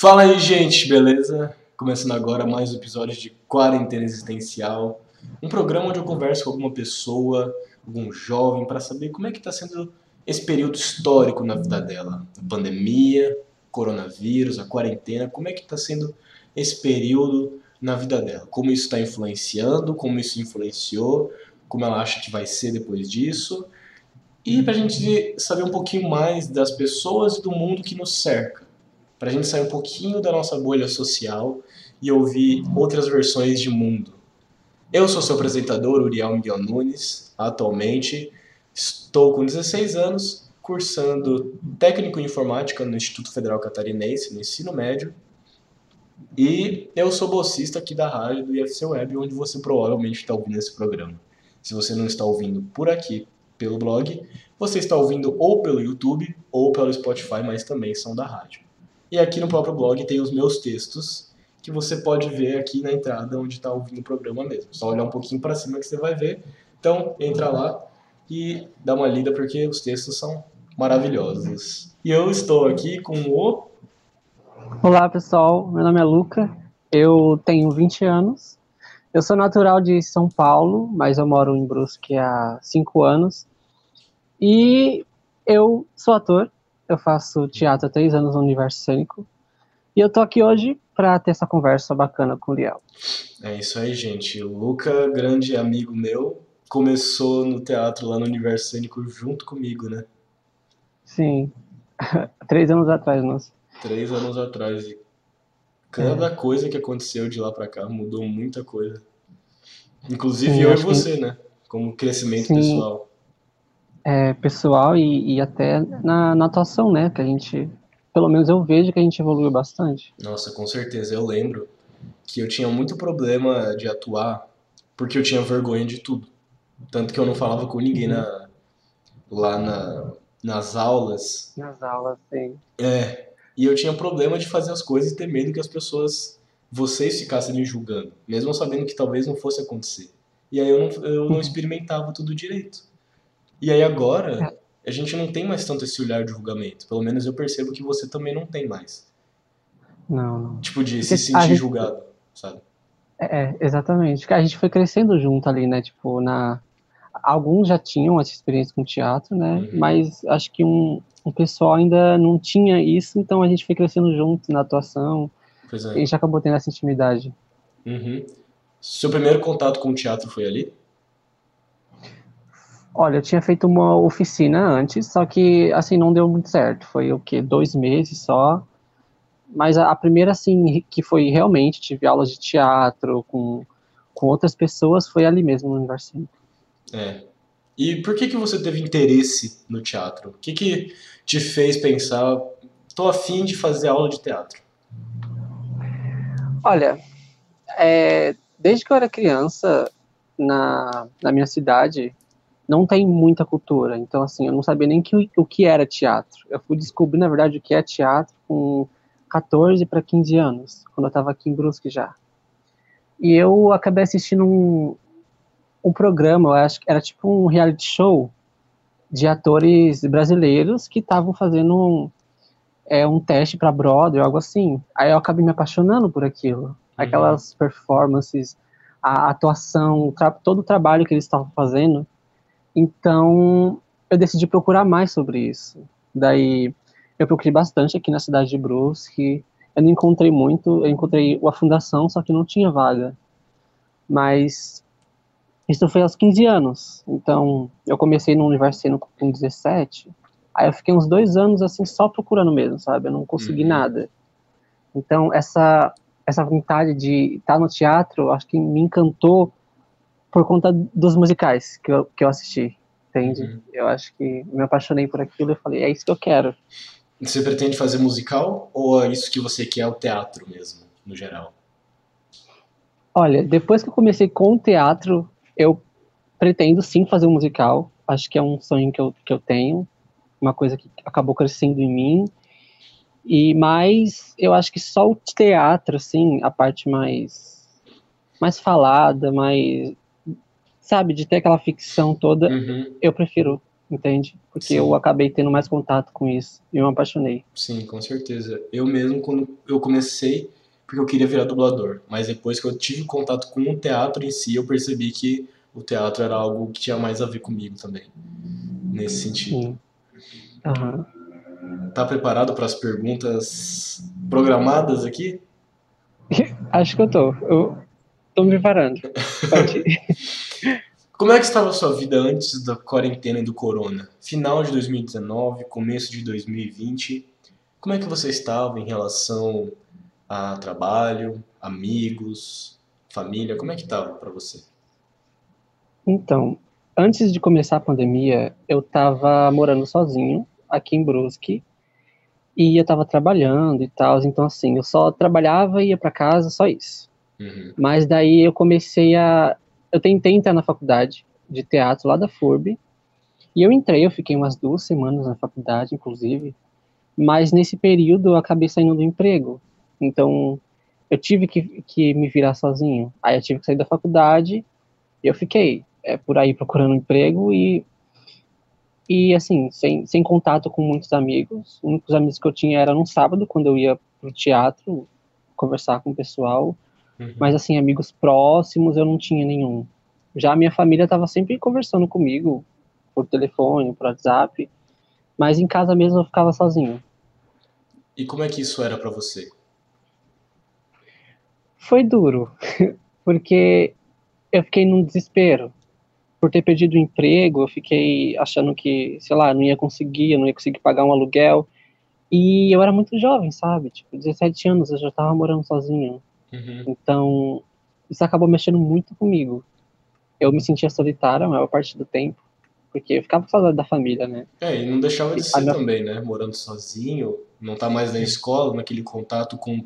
Fala aí, gente, beleza? Começando agora mais um episódio de Quarentena Existencial, um programa onde eu converso com alguma pessoa, algum jovem, para saber como é que está sendo esse período histórico na vida dela. A pandemia, coronavírus, a quarentena, como é que está sendo esse período na vida dela? Como isso está influenciando, como isso influenciou, como ela acha que vai ser depois disso. E para a gente saber um pouquinho mais das pessoas e do mundo que nos cerca para a gente sair um pouquinho da nossa bolha social e ouvir outras versões de mundo. Eu sou seu apresentador, Uriel Miguel Nunes. Atualmente estou com 16 anos, cursando técnico em informática no Instituto Federal Catarinense, no ensino médio. E eu sou bolsista aqui da rádio do IFC Web, onde você provavelmente está ouvindo esse programa. Se você não está ouvindo por aqui, pelo blog, você está ouvindo ou pelo YouTube ou pelo Spotify, mas também são da rádio. E aqui no próprio blog tem os meus textos, que você pode ver aqui na entrada onde está ouvindo o programa mesmo. Só olhar um pouquinho para cima que você vai ver. Então, entra lá e dá uma lida porque os textos são maravilhosos. E eu estou aqui com o. Olá pessoal, meu nome é Luca, eu tenho 20 anos, eu sou natural de São Paulo, mas eu moro em Brusque há 5 anos e eu sou ator, eu faço teatro há três anos no universo cênico. E eu tô aqui hoje para ter essa conversa bacana com o Liel. É isso aí, gente. O Luca, grande amigo meu, começou no teatro lá no universo cênico junto comigo, né? Sim. três anos atrás, nossa. Três anos atrás. E cada é. coisa que aconteceu de lá para cá mudou muita coisa. Inclusive Sim, eu e você, que... né? Como crescimento Sim. pessoal é, pessoal e, e até na, na, atuação, né? Que a gente, pelo menos eu vejo que a gente evoluiu bastante. Nossa, com certeza. Eu lembro que eu tinha muito problema de atuar porque eu tinha vergonha de tudo. Tanto que eu não falava com ninguém na, lá na, nas aulas. Nas aulas, sim. É. E eu tinha problema de fazer as coisas e ter medo que as pessoas, vocês ficassem me julgando, mesmo sabendo que talvez não fosse acontecer. E aí eu não, eu não uhum. experimentava tudo direito. E aí agora, é. a gente não tem mais tanto esse olhar de julgamento. Pelo menos eu percebo que você também não tem mais. Não, não. Tipo, de se sentir gente... julgado, sabe? É, é, exatamente. A gente foi crescendo junto ali, né? Tipo, na... Alguns já tinham essa experiência com teatro, né? Uhum. Mas acho que um, um pessoal ainda não tinha isso, então a gente foi crescendo junto na atuação. Pois é. E a gente acabou tendo essa intimidade. Uhum. Seu primeiro contato com o teatro foi ali? Olha, eu tinha feito uma oficina antes, só que, assim, não deu muito certo. Foi o quê? Dois meses só. Mas a, a primeira, assim, que foi realmente, tive aulas de teatro com, com outras pessoas, foi ali mesmo, no Universidade. É. E por que que você teve interesse no teatro? O que que te fez pensar, tô afim de fazer aula de teatro? Olha, é, desde que eu era criança, na, na minha cidade, não tem muita cultura. Então, assim, eu não sabia nem que, o que era teatro. Eu fui descobrir, na verdade, o que é teatro com 14 para 15 anos, quando eu estava aqui em Brusque já. E eu acabei assistindo um, um programa, eu acho que era tipo um reality show de atores brasileiros que estavam fazendo um, é, um teste para Broadway, algo assim. Aí eu acabei me apaixonando por aquilo. Uhum. Aquelas performances, a atuação, todo o trabalho que eles estavam fazendo então, eu decidi procurar mais sobre isso. Daí, eu procurei bastante aqui na cidade de Brusque. Eu não encontrei muito, eu encontrei a fundação, só que não tinha vaga. Mas isso foi aos 15 anos. Então, eu comecei no universidade com 17. Aí eu fiquei uns dois anos assim só procurando mesmo, sabe? Eu não consegui uhum. nada. Então, essa essa vontade de estar no teatro, acho que me encantou por conta dos musicais que eu, que eu assisti, entende? Uhum. Eu acho que me apaixonei por aquilo e falei, é isso que eu quero. Você pretende fazer musical ou é isso que você quer o teatro mesmo, no geral? Olha, depois que eu comecei com o teatro, eu pretendo sim fazer um musical. Acho que é um sonho que eu, que eu tenho, uma coisa que acabou crescendo em mim. E mais, eu acho que só o teatro, assim, a parte mais mais falada, mais sabe, de ter aquela ficção toda, uhum. eu prefiro entende? Porque Sim. eu acabei tendo mais contato com isso e eu me apaixonei. Sim, com certeza. Eu mesmo, quando eu comecei, porque eu queria virar dublador, mas depois que eu tive contato com o teatro em si, eu percebi que o teatro era algo que tinha mais a ver comigo também, nesse sentido. Aham. Tá preparado para as perguntas programadas aqui? Acho que eu tô. Eu tô me preparando. Como é que estava a sua vida antes da quarentena e do corona? Final de 2019, começo de 2020. Como é que você estava em relação a trabalho, amigos, família? Como é que estava para você? Então, antes de começar a pandemia, eu tava morando sozinho aqui em Brusque e eu tava trabalhando e tal, então assim, eu só trabalhava e ia para casa, só isso. Uhum. Mas daí eu comecei a eu tentei entrar na faculdade de teatro lá da FURB. E eu entrei, eu fiquei umas duas semanas na faculdade, inclusive. Mas nesse período eu acabei saindo do emprego. Então eu tive que, que me virar sozinho. Aí eu tive que sair da faculdade e eu fiquei é, por aí procurando emprego e e assim, sem, sem contato com muitos amigos. Os únicos amigos que eu tinha era no sábado, quando eu ia pro teatro conversar com o pessoal. Uhum. Mas assim, amigos próximos eu não tinha nenhum. Já a minha família estava sempre conversando comigo por telefone, por WhatsApp, mas em casa mesmo eu ficava sozinho. E como é que isso era para você? Foi duro, porque eu fiquei num desespero. Por ter perdido o emprego, eu fiquei achando que, sei lá, não ia conseguir, eu não ia conseguir pagar um aluguel. E eu era muito jovem, sabe? Tipo, 17 anos, eu já estava morando sozinho. Uhum. Então, isso acabou mexendo muito comigo. Eu me sentia solitário a maior parte do tempo, porque eu ficava saudade da família, né? É, e não deixava de ser minha- também, né? Morando sozinho, não tá mais na escola, naquele contato com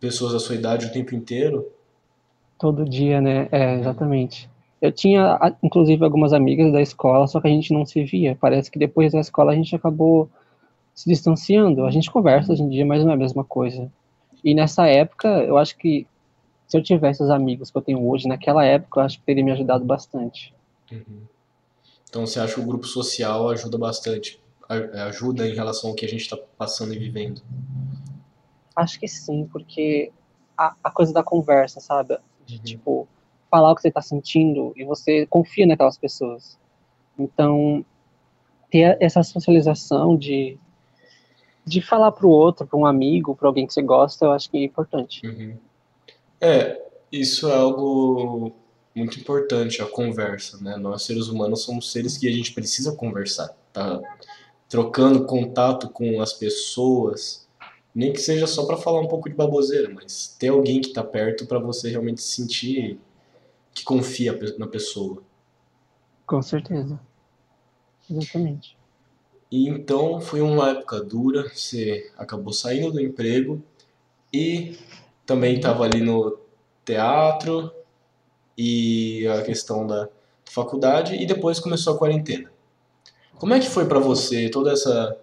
pessoas da sua idade o tempo inteiro. Todo dia, né? É, exatamente. Eu tinha, inclusive, algumas amigas da escola, só que a gente não se via. Parece que depois da escola a gente acabou se distanciando. A gente conversa hoje em dia, mas não é a mesma coisa. E nessa época, eu acho que se eu tivesse os amigos que eu tenho hoje, naquela época, eu acho que teria me ajudado bastante. Uhum. Então você acha que o grupo social ajuda bastante? A- Ajuda em relação ao que a gente está passando e vivendo? Acho que sim, porque a, a coisa da conversa, sabe? De, Uhum. tipo, falar o que você tá sentindo e você confia naquelas pessoas. Então, ter essa socialização de, de falar pro outro, para um amigo, para alguém que você gosta, eu acho que é importante. Uhum. É, isso é algo muito importante, a conversa, né? Nós, seres humanos, somos seres que a gente precisa conversar, tá? Trocando contato com as pessoas, nem que seja só para falar um pouco de baboseira, mas ter alguém que tá perto para você realmente sentir que confia na pessoa. Com certeza. Exatamente. E então foi uma época dura, você acabou saindo do emprego e também estava ali no teatro e a questão da faculdade e depois começou a quarentena. Como é que foi para você toda essa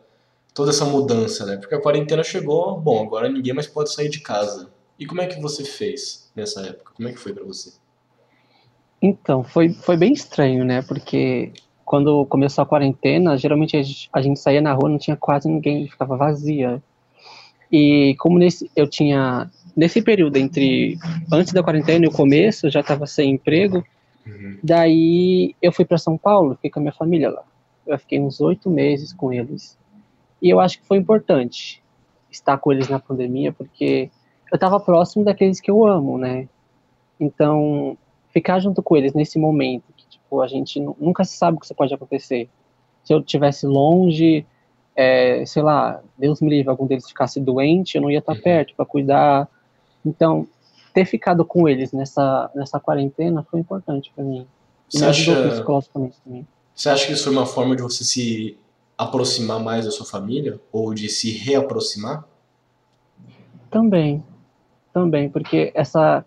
toda essa mudança, né? Porque a quarentena chegou, bom, agora ninguém mais pode sair de casa. E como é que você fez nessa época? Como é que foi para você? Então, foi, foi bem estranho, né? Porque quando começou a quarentena, geralmente a gente, a gente saía na rua, não tinha quase ninguém, ficava vazia. E como nesse, eu tinha, nesse período entre antes da quarentena e o começo, eu já estava sem emprego, Uhum. daí eu fui para São Paulo, fiquei com a minha família lá. Eu fiquei uns oito meses com eles. E eu acho que foi importante estar com eles na pandemia, porque eu estava próximo daqueles que eu amo, né? Então, ficar junto com eles nesse momento, tipo, a gente nu- nunca sabe o que pode acontecer. Se eu estivesse longe, é, sei lá, Deus me livre, algum deles ficasse doente, eu não ia estar Uhum. perto para cuidar. Então, ter ficado com eles nessa, nessa quarentena foi importante para mim. E Você acha, psicologicamente também. você acha que isso foi uma forma de você se aproximar mais da sua família ou de se reaproximar? Também, também, porque essa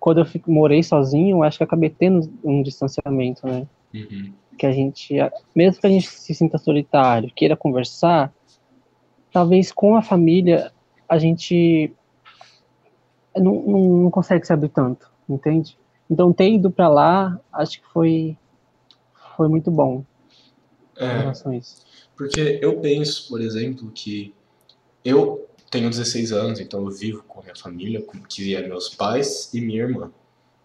quando eu fico, morei sozinho, acho que acabei tendo um distanciamento, né? Uhum. Que a gente, mesmo que a gente se sinta solitário, queira conversar, talvez com a família a gente não, não, não consegue se abrir tanto, entende? Então ter ido para lá, acho que foi foi muito bom. é, em relação a isso. Porque eu penso, por exemplo, que eu tenho 16 anos, então eu vivo com a minha família, que é meus pais e minha irmã.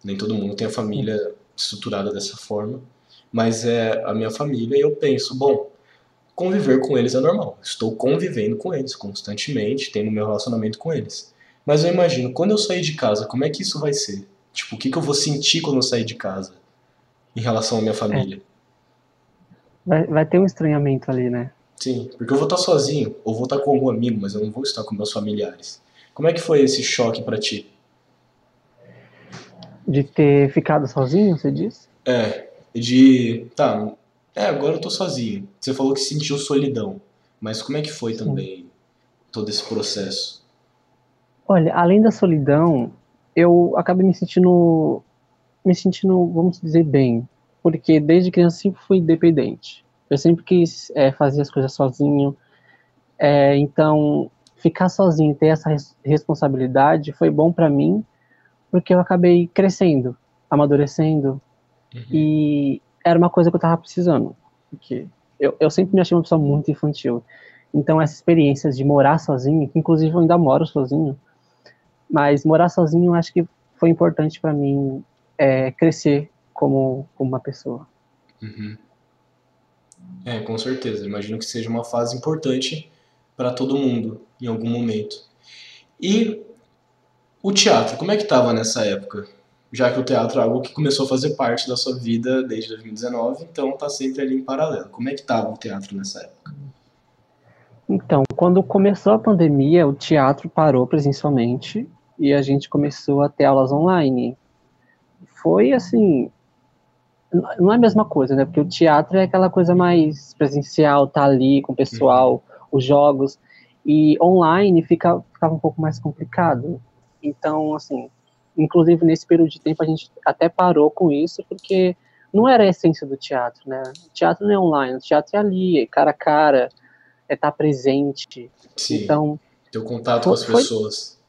Nem todo mundo tem a família estruturada dessa forma, mas é a minha família e eu penso, bom, conviver com eles é normal. Estou convivendo com eles constantemente, tendo meu relacionamento com eles. Mas eu imagino, quando eu sair de casa, como é que isso vai ser? Tipo, o que, que eu vou sentir quando eu sair de casa em relação à minha família? É. Vai, vai ter um estranhamento ali, né? Sim, porque eu vou estar sozinho, ou vou estar com algum amigo, mas eu não vou estar com meus familiares. Como é que foi esse choque para ti? De ter ficado sozinho, você disse? É, de. Tá, é, agora eu tô sozinho. Você falou que sentiu solidão, mas como é que foi Sim. também todo esse processo? Olha, além da solidão, eu acabei me sentindo. me sentindo, vamos dizer, bem. Porque desde criança sempre fui independente. Eu sempre quis é, fazer as coisas sozinho. É, então, ficar sozinho, ter essa res responsabilidade foi bom para mim, porque eu acabei crescendo, amadurecendo, uhum. e era uma coisa que eu tava precisando. Porque eu, eu sempre me achei uma pessoa muito infantil. Então, essa experiência de morar sozinho, que inclusive eu ainda moro sozinho, mas morar sozinho eu acho que foi importante para mim é, crescer como, como uma pessoa. Uhum. É, com certeza. Imagino que seja uma fase importante para todo mundo em algum momento. E o teatro, como é que estava nessa época? Já que o teatro é algo que começou a fazer parte da sua vida desde 2019, então está sempre ali em paralelo. Como é que estava o teatro nessa época? Então, quando começou a pandemia, o teatro parou presencialmente e a gente começou a ter aulas online. Foi assim, não é a mesma coisa, né? Porque o teatro é aquela coisa mais presencial, tá ali com o pessoal, uhum. os jogos, e online fica, ficava um pouco mais complicado. Então, assim, inclusive nesse período de tempo a gente até parou com isso, porque não era a essência do teatro, né? O teatro não é online, o teatro é ali, é cara a cara, é estar tá presente. Sim, então, ter o contato foi, com as pessoas.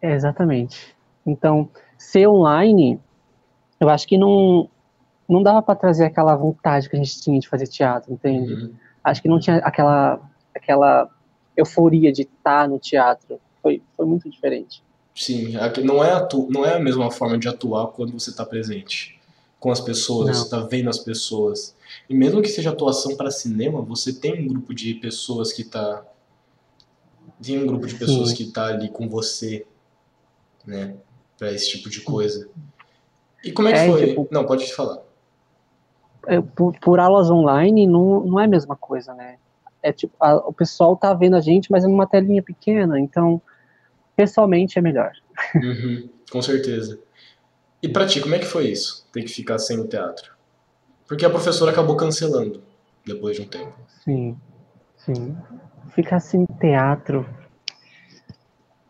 É, exatamente. Então, ser online, eu acho que não, não dava para trazer aquela vontade que a gente tinha de fazer teatro, entende? Uhum. Acho que não tinha aquela aquela euforia de estar no teatro. Foi, foi muito diferente. Sim, não é, atu não é a mesma forma de atuar quando você está presente com as pessoas, não. você está vendo as pessoas. E mesmo que seja atuação para cinema, você tem um grupo de pessoas que está tem um grupo de pessoas Sim. que está ali com você, né, para esse tipo de coisa. E como é que é, foi? Tipo, não, pode te falar. É, por, por, aulas online não, não é a mesma coisa, né? É tipo, a, o pessoal tá vendo a gente, mas é numa telinha pequena, então pessoalmente é melhor. Uhum, com certeza. E pra ti, como é que foi isso? Ter que ficar sem o teatro? Porque a professora acabou cancelando depois de um tempo. Sim, sim. Ficar sem teatro.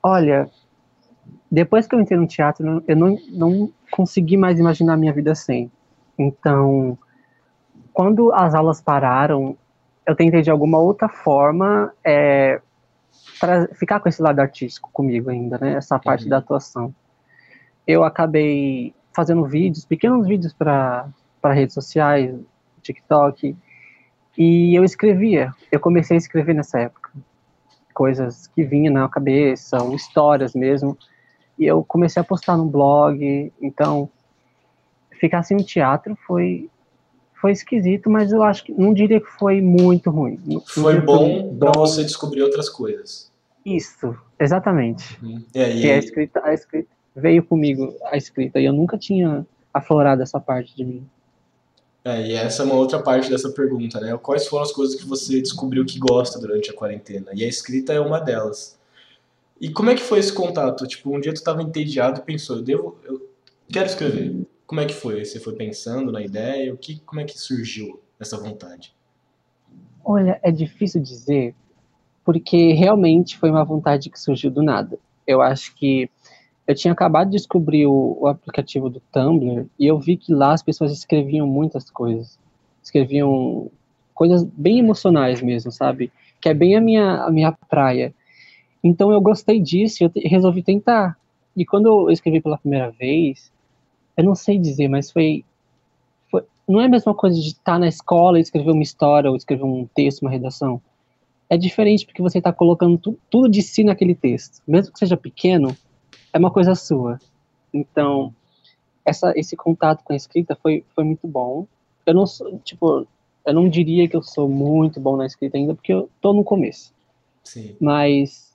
Olha, depois que eu entrei no teatro, eu não, não consegui mais imaginar a minha vida sem. Então, quando as aulas pararam, eu tentei de alguma outra forma é, ficar com esse lado artístico comigo ainda, né? Essa parte uhum. da atuação. Eu acabei fazendo vídeos, pequenos vídeos para redes sociais, TikTok, e eu escrevia. Eu comecei a escrever nessa época. Coisas que vinham na cabeça, histórias mesmo. E eu comecei a postar no blog. Então, ficar sem o teatro foi foi esquisito, mas eu acho que não diria que foi muito ruim. Foi bom para você descobrir outras coisas. Isso, exatamente. Hum. É, que a escrita, a escrita veio comigo a escrita e eu nunca tinha aflorado essa parte de mim. É, e essa é uma outra parte dessa pergunta, né? Quais foram as coisas que você descobriu que gosta durante a quarentena? E a escrita é uma delas. E como é que foi esse contato? Tipo, um dia tu estava entediado e pensou, eu devo, eu quero escrever. Como é que foi? Você foi pensando na ideia? O que, como é que surgiu essa vontade? Olha, é difícil dizer, porque realmente foi uma vontade que surgiu do nada. Eu acho que eu tinha acabado de descobrir o, o aplicativo do Tumblr e eu vi que lá as pessoas escreviam muitas coisas. Escreviam coisas bem emocionais mesmo, sabe? Que é bem a minha, a minha praia. Então eu gostei disso e eu resolvi tentar. E quando eu escrevi pela primeira vez, eu não sei dizer, mas foi, foi não é a mesma coisa de estar na escola e escrever uma história ou escrever um texto, uma redação. É diferente porque você está colocando tu, tudo de si naquele texto. Mesmo que seja pequeno, é uma coisa sua. Então, essa, esse contato com a escrita foi, foi muito bom. Eu não sou, tipo, eu não diria que eu sou muito bom na escrita ainda, porque eu tô no começo. Sim. Mas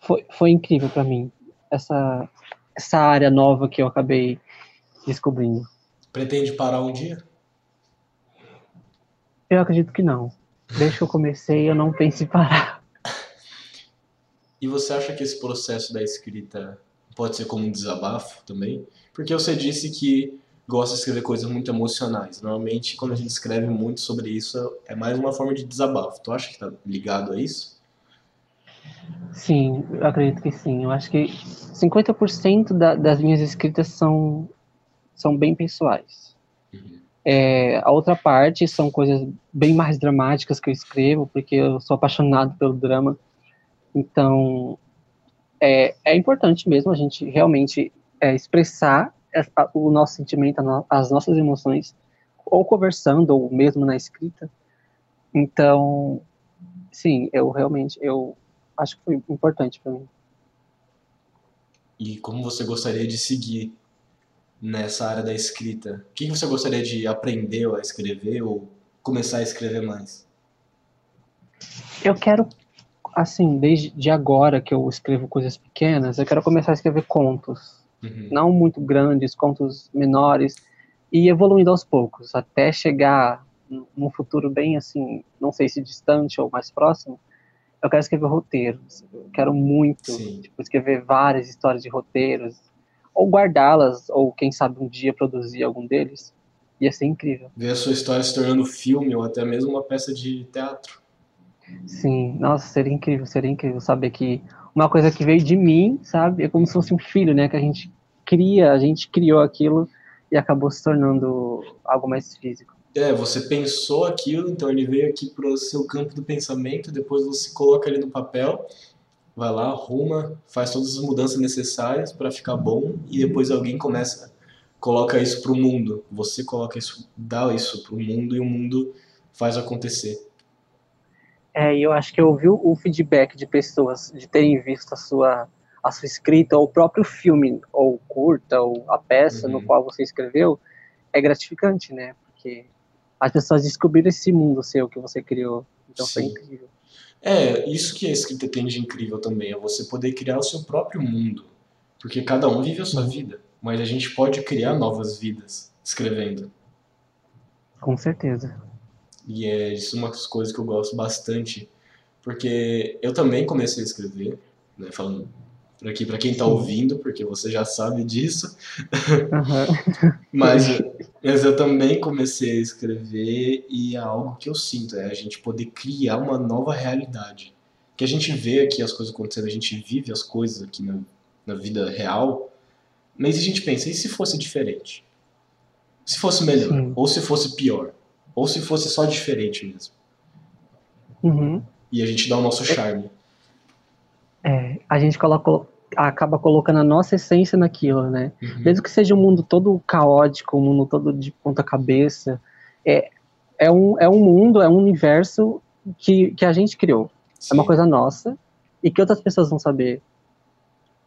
foi, foi incrível para mim, essa, essa área nova que eu acabei descobrindo. Pretende parar um dia? Eu acredito que não. Desde que eu comecei, eu não penso em parar. E você acha que esse processo da escrita pode ser como um desabafo também? Porque você disse que gosta de escrever coisas muito emocionais. Normalmente, quando a gente escreve muito sobre isso, é mais uma forma de desabafo. Tu acha que tá ligado a isso? Sim, eu acredito que sim. Eu acho que 50% da, das minhas escritas são, são bem pessoais. Uhum. É, a outra parte são coisas bem mais dramáticas que eu escrevo, porque eu sou apaixonado pelo drama. Então, é, é importante mesmo a gente realmente é, expressar o nosso sentimento, as nossas emoções, ou conversando, ou mesmo na escrita. Então, sim, eu realmente, eu acho que foi importante para mim. E como você gostaria de seguir nessa área da escrita? O que você gostaria de aprender a escrever ou começar a escrever mais? Eu quero, assim, desde agora que eu escrevo coisas pequenas, eu quero começar a escrever contos. Uhum. Não muito grandes, contos menores, e evoluindo aos poucos, até chegar num futuro bem assim, não sei se distante ou mais próximo, eu quero escrever roteiros. Eu quero muito tipo, escrever várias histórias de roteiros, ou guardá-las, ou quem sabe um dia produzir algum deles. Ia ser incrível. Ver a sua história se tornando filme ou até mesmo uma peça de teatro. Sim, nossa, seria incrível, seria incrível saber que uma coisa que veio de mim, sabe? É como se fosse um filho, né? Que a gente cria, a gente criou aquilo e acabou se tornando algo mais físico. É, você pensou aquilo, então ele veio aqui para o seu campo do pensamento, depois você coloca ele no papel, vai lá, arruma, faz todas as mudanças necessárias para ficar bom e depois alguém começa, coloca isso para o mundo. Você coloca isso, dá isso para o mundo e o mundo faz acontecer. É, eu acho que eu ouvi o feedback de pessoas de terem visto a sua a sua escrita ou o próprio filme ou curta ou a peça uhum. no qual você escreveu é gratificante, né? Porque as pessoas descobriram esse mundo seu que você criou. Então Sim. foi incrível. É, isso que a escrita tem de incrível também, é você poder criar o seu próprio mundo. Porque cada um vive a sua vida, mas a gente pode criar novas vidas escrevendo. Com certeza. E é isso uma das coisas que eu gosto bastante, porque eu também comecei a escrever, né, falando aqui para quem está ouvindo, porque você já sabe disso. Uhum. mas, mas eu também comecei a escrever e é algo que eu sinto, é a gente poder criar uma nova realidade. Que a gente vê aqui as coisas acontecendo, a gente vive as coisas aqui na, na vida real, mas a gente pensa, e se fosse diferente? Se fosse melhor, Sim. ou se fosse pior, ou se fosse só diferente mesmo. Uhum. E a gente dá o nosso charme. É, a gente coloca, acaba colocando a nossa essência naquilo, né? Uhum. Mesmo que seja um mundo todo caótico, um mundo todo de ponta cabeça, é, é, um, é um mundo, é um universo que, que a gente criou. Sim. É uma coisa nossa e que outras pessoas vão saber.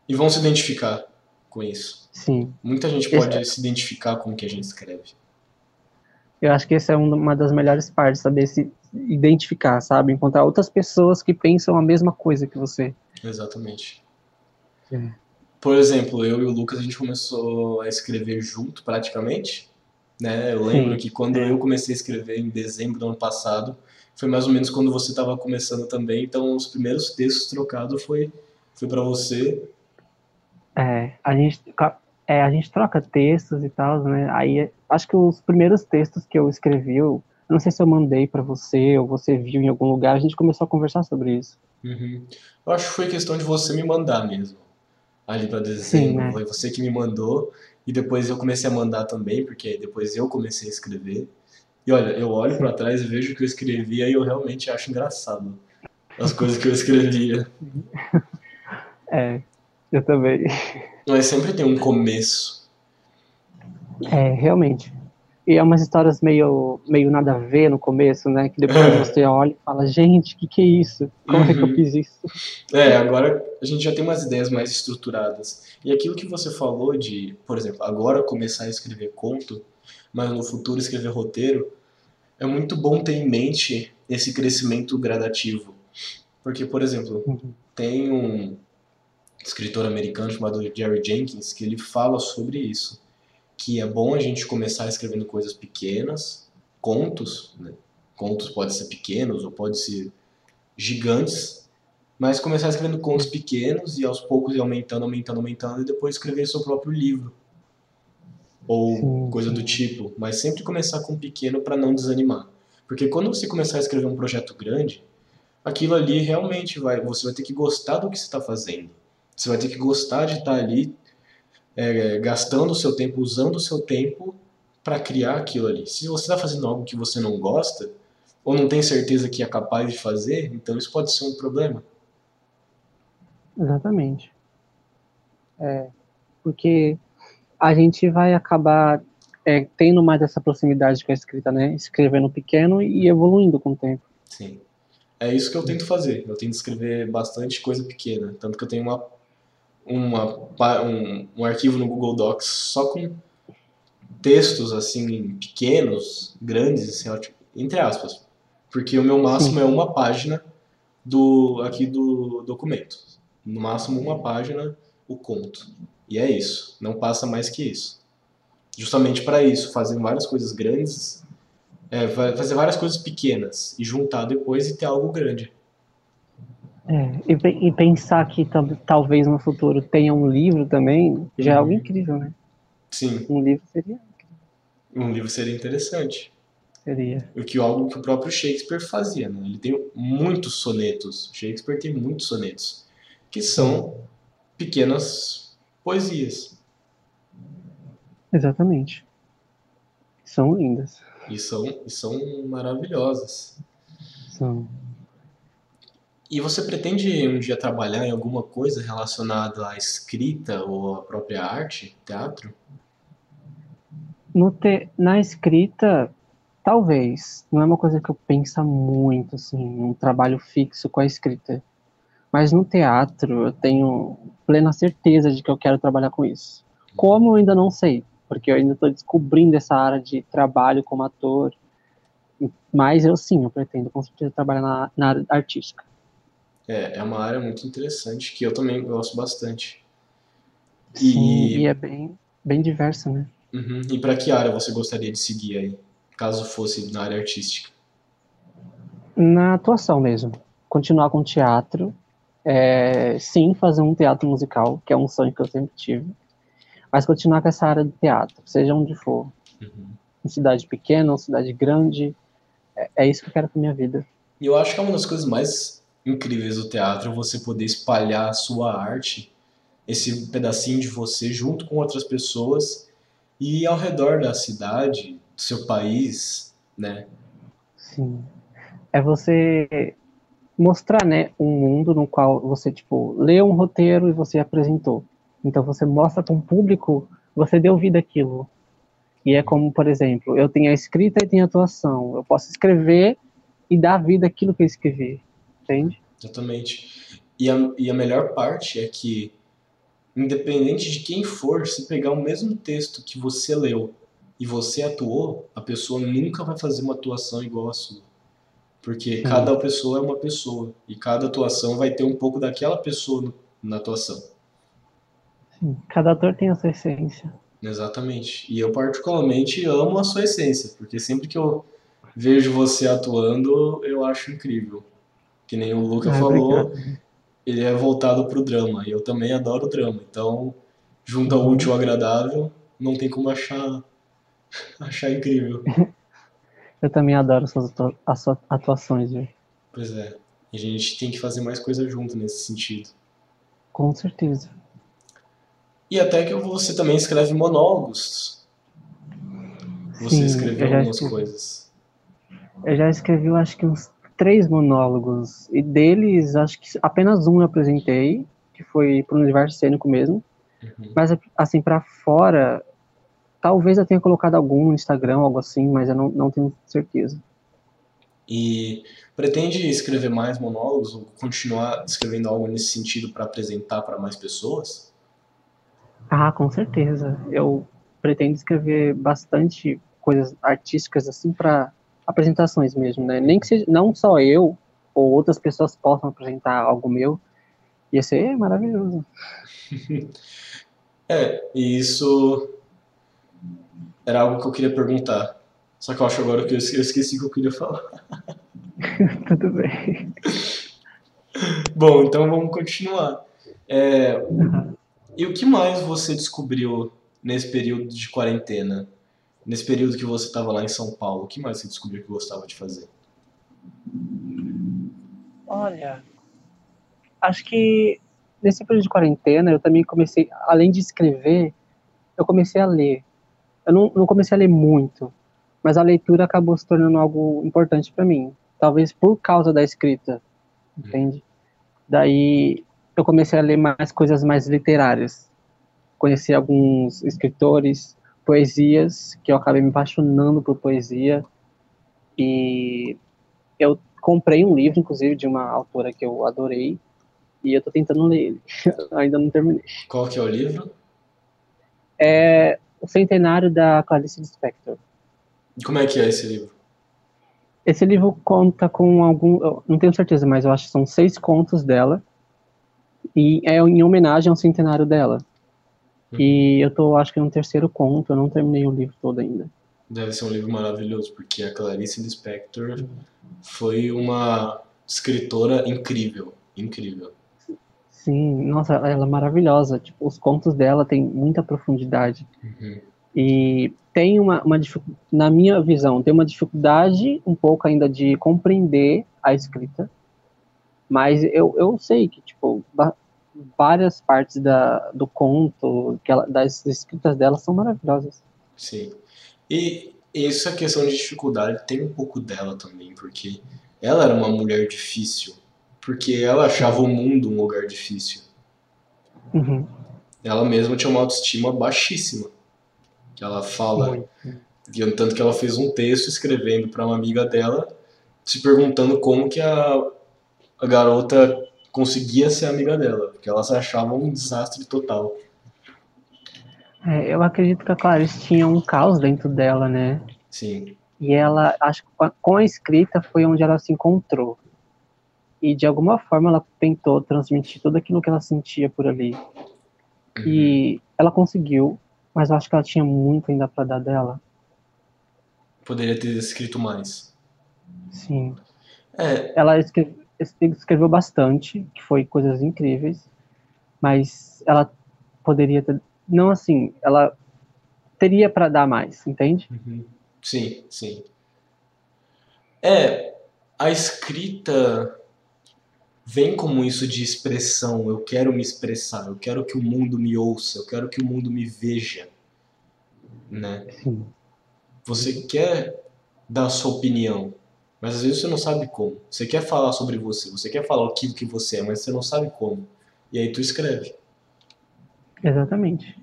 E vão se identificar com isso. Sim. Muita gente pode Esse... se identificar com o que a gente escreve. Eu acho que essa é uma das melhores partes, saber se identificar, sabe? Encontrar outras pessoas que pensam a mesma coisa que você. Exatamente. Por exemplo, eu e o Lucas a gente começou a escrever junto praticamente. Né? Eu lembro Sim. que quando eu comecei a escrever em dezembro do ano passado, foi mais ou menos quando você estava começando também. Então, os primeiros textos trocados foi, foi para você. É, a gente, é, a gente troca textos e tal, né? Aí, acho que os primeiros textos que eu escrevi, eu não sei se eu mandei para você ou você viu em algum lugar, a gente começou a conversar sobre isso. Uhum. Eu acho que foi questão de você me mandar mesmo ali para dezembro. Sim, né? Foi você que me mandou e depois eu comecei a mandar também, porque depois eu comecei a escrever. E olha, eu olho para trás e vejo o que eu escrevia e eu realmente acho engraçado as coisas que eu escrevia. É, eu também. Mas sempre tem um começo. É, realmente. E é umas histórias meio, meio nada a ver no começo, né? Que depois você olha e fala, gente, o que, que é isso? Como uhum. é que eu uhum. fiz isso? É, agora a gente já tem umas ideias mais estruturadas. E aquilo que você falou de, por exemplo, agora começar a escrever conto, mas no futuro escrever roteiro, é muito bom ter em mente esse crescimento gradativo. Porque, por exemplo, uhum. tem um escritor americano chamado Jerry Jenkins que ele fala sobre isso que é bom a gente começar escrevendo coisas pequenas, contos, né? Contos podem ser pequenos ou podem ser gigantes, mas começar escrevendo contos pequenos e aos poucos ir aumentando, aumentando, aumentando e depois escrever seu próprio livro. Ou sim, coisa sim. do tipo, mas sempre começar com pequeno para não desanimar. Porque quando você começar a escrever um projeto grande, aquilo ali realmente vai, você vai ter que gostar do que você está fazendo. Você vai ter que gostar de estar tá ali é, gastando o seu tempo, usando o seu tempo para criar aquilo ali. Se você está fazendo algo que você não gosta, ou não tem certeza que é capaz de fazer, então isso pode ser um problema. Exatamente. É, porque a gente vai acabar é, tendo mais essa proximidade com a escrita, né? Escrevendo pequeno e evoluindo com o tempo. Sim. É isso que eu tento fazer. Eu tento escrever bastante coisa pequena. Tanto que eu tenho uma uma, um, um arquivo no Google Docs só com textos assim pequenos, grandes, assim, tipo, entre aspas, porque o meu máximo é uma página do aqui do documento, no máximo uma página o conto. E é isso, não passa mais que isso. Justamente para isso, fazer várias coisas grandes, é, fazer várias coisas pequenas e juntar depois e ter algo grande. É, e, e, pensar que talvez no futuro tenha um livro também já é algo uhum. incrível, né? Sim. Um livro seria Um livro seria interessante. Seria. O que algo que o próprio Shakespeare fazia, né? Ele tem muitos sonetos. Shakespeare tem muitos sonetos que são pequenas poesias. Exatamente. São lindas. E são, e são maravilhosas. São. E você pretende um dia trabalhar em alguma coisa relacionada à escrita ou à própria arte, teatro? Te... Na escrita, talvez. Não é uma coisa que eu penso muito, assim, um trabalho fixo com a escrita. Mas no teatro, eu tenho plena certeza de que eu quero trabalhar com isso. Como eu ainda não sei, porque eu ainda estou descobrindo essa área de trabalho como ator. Mas eu sim, eu pretendo com certeza trabalhar na, na área artística. É, é uma área muito interessante que eu também gosto bastante. E, Sim, e é bem, bem diversa, né? Uhum. E para que área você gostaria de seguir aí, caso fosse na área artística? Na atuação mesmo. Continuar com teatro. É, sim, fazer um teatro musical, que é um sonho que eu sempre tive. Mas continuar com essa área do teatro, seja onde for. Uhum. Em cidade pequena, ou cidade grande. É, é isso que eu quero pra minha vida. E eu acho que é uma das coisas mais incríveis do teatro você poder espalhar a sua arte, esse pedacinho de você junto com outras pessoas e ao redor da cidade, do seu país, né? Sim. É você mostrar, né, um mundo no qual você, tipo, lê um roteiro e você apresentou. Então você mostra para um público, você deu vida àquilo. E é como, por exemplo, eu tenho a escrita e tenho a atuação. Eu posso escrever e dar vida àquilo que eu escrevi entende? Exatamente. E a, e a melhor parte é que, independente de quem for, se pegar o mesmo texto que você leu e você atuou, a pessoa nunca vai fazer uma atuação igual a sua. Porque Sim. cada pessoa é uma pessoa. E cada atuação vai ter um pouco daquela pessoa no, na atuação. Sim. Cada ator tem a sua essência. Exatamente. E eu, particularmente, amo a sua essência. Porque sempre que eu vejo você atuando, eu acho incrível. Que nem o Luca ah, falou, ele é voltado pro drama. E eu também adoro drama. Então, junto ao uhum. útil ao agradável, não tem como achar, achar incrível. Eu também adoro suas, as suas atuações, viu? Pois é. A gente tem que fazer mais coisa junto nesse sentido. Com certeza. E até que você também escreve monólogos. Você Sim, escreveu algumas escrevi. coisas. Eu já escrevi, eu acho que uns três monólogos, e deles, acho que apenas um eu apresentei, que foi para o universo cênico mesmo. Uhum. Mas, assim, para fora, talvez eu tenha colocado algum no Instagram, algo assim, mas eu não, não tenho certeza. E pretende escrever mais monólogos ou continuar escrevendo algo nesse sentido para apresentar para mais pessoas? Ah, com certeza. Eu pretendo escrever bastante coisas artísticas assim para apresentações mesmo, né? Nem que seja não só eu ou outras pessoas possam apresentar algo meu, ia ser maravilhoso. é, e isso era algo que eu queria perguntar. Só que eu acho agora que eu esqueci o que eu queria falar. Tudo bem. Bom, então vamos continuar. É, e o que mais você descobriu nesse período de quarentena? Nesse período que você estava lá em São Paulo, o que mais você descobriu que gostava de fazer? Olha, acho que nesse período de quarentena eu também comecei, além de escrever, eu comecei a ler. Eu não, não comecei a ler muito, mas a leitura acabou se tornando algo importante para mim. Talvez por causa da escrita, entende? Daí eu comecei a ler mais coisas mais literárias. Conheci alguns escritores, poesias, que eu acabei me apaixonando por poesia. E eu comprei um livro, inclusive, de uma autora que eu adorei. E eu tô tentando ler ele. Ainda não terminei. Qual que é o livro? É O Centenário da Clarice Lispector. Como é que é esse livro? Esse livro conta com algum, não tenho certeza, mas eu acho que são seis contos dela e é em homenagem ao centenário dela. Uhum. E eu tô, acho que no terceiro conto, eu não terminei o livro todo ainda. Deve ser um livro maravilhoso, porque a Clarice Lispector uhum. foi uma escritora incrível, incrível. Sim, nossa, ela é maravilhosa. Tipo, os contos dela têm muita profundidade. Uhum. E tem uma, uma na minha visão, tem uma dificuldade um pouco ainda de compreender a escrita, mas eu, eu sei que, tipo, várias partes da, do conto, que ela, das escritas dela são maravilhosas. Sim. E essa questão de dificuldade tem um pouco dela também, porque ela era uma mulher difícil, porque ela achava o mundo um lugar difícil. Uhum. Ela mesma tinha uma autoestima baixíssima que ela fala. E tanto que ela fez um texto escrevendo para uma amiga dela, se perguntando como que a, a garota conseguia ser amiga dela, porque ela se achava um desastre total. É, eu acredito que a Clarice tinha um caos dentro dela, né? Sim. E ela, acho que com a escrita foi onde ela se encontrou. E de alguma forma ela tentou transmitir tudo aquilo que ela sentia por ali. Uhum. E ela conseguiu, mas eu acho que ela tinha muito ainda para dar dela. Poderia ter escrito mais. Sim. É. Ela escreve, escreveu bastante, que foi coisas incríveis, mas ela poderia ter. Não assim, ela teria para dar mais, entende? Uhum. Sim, sim. É, a escrita vem como isso de expressão. Eu quero me expressar, eu quero que o mundo me ouça, eu quero que o mundo me veja, né? Sim. Você quer dar a sua opinião, mas às vezes você não sabe como. Você quer falar sobre você, você quer falar aquilo que você é, mas você não sabe como. E aí tu escreve. Exatamente.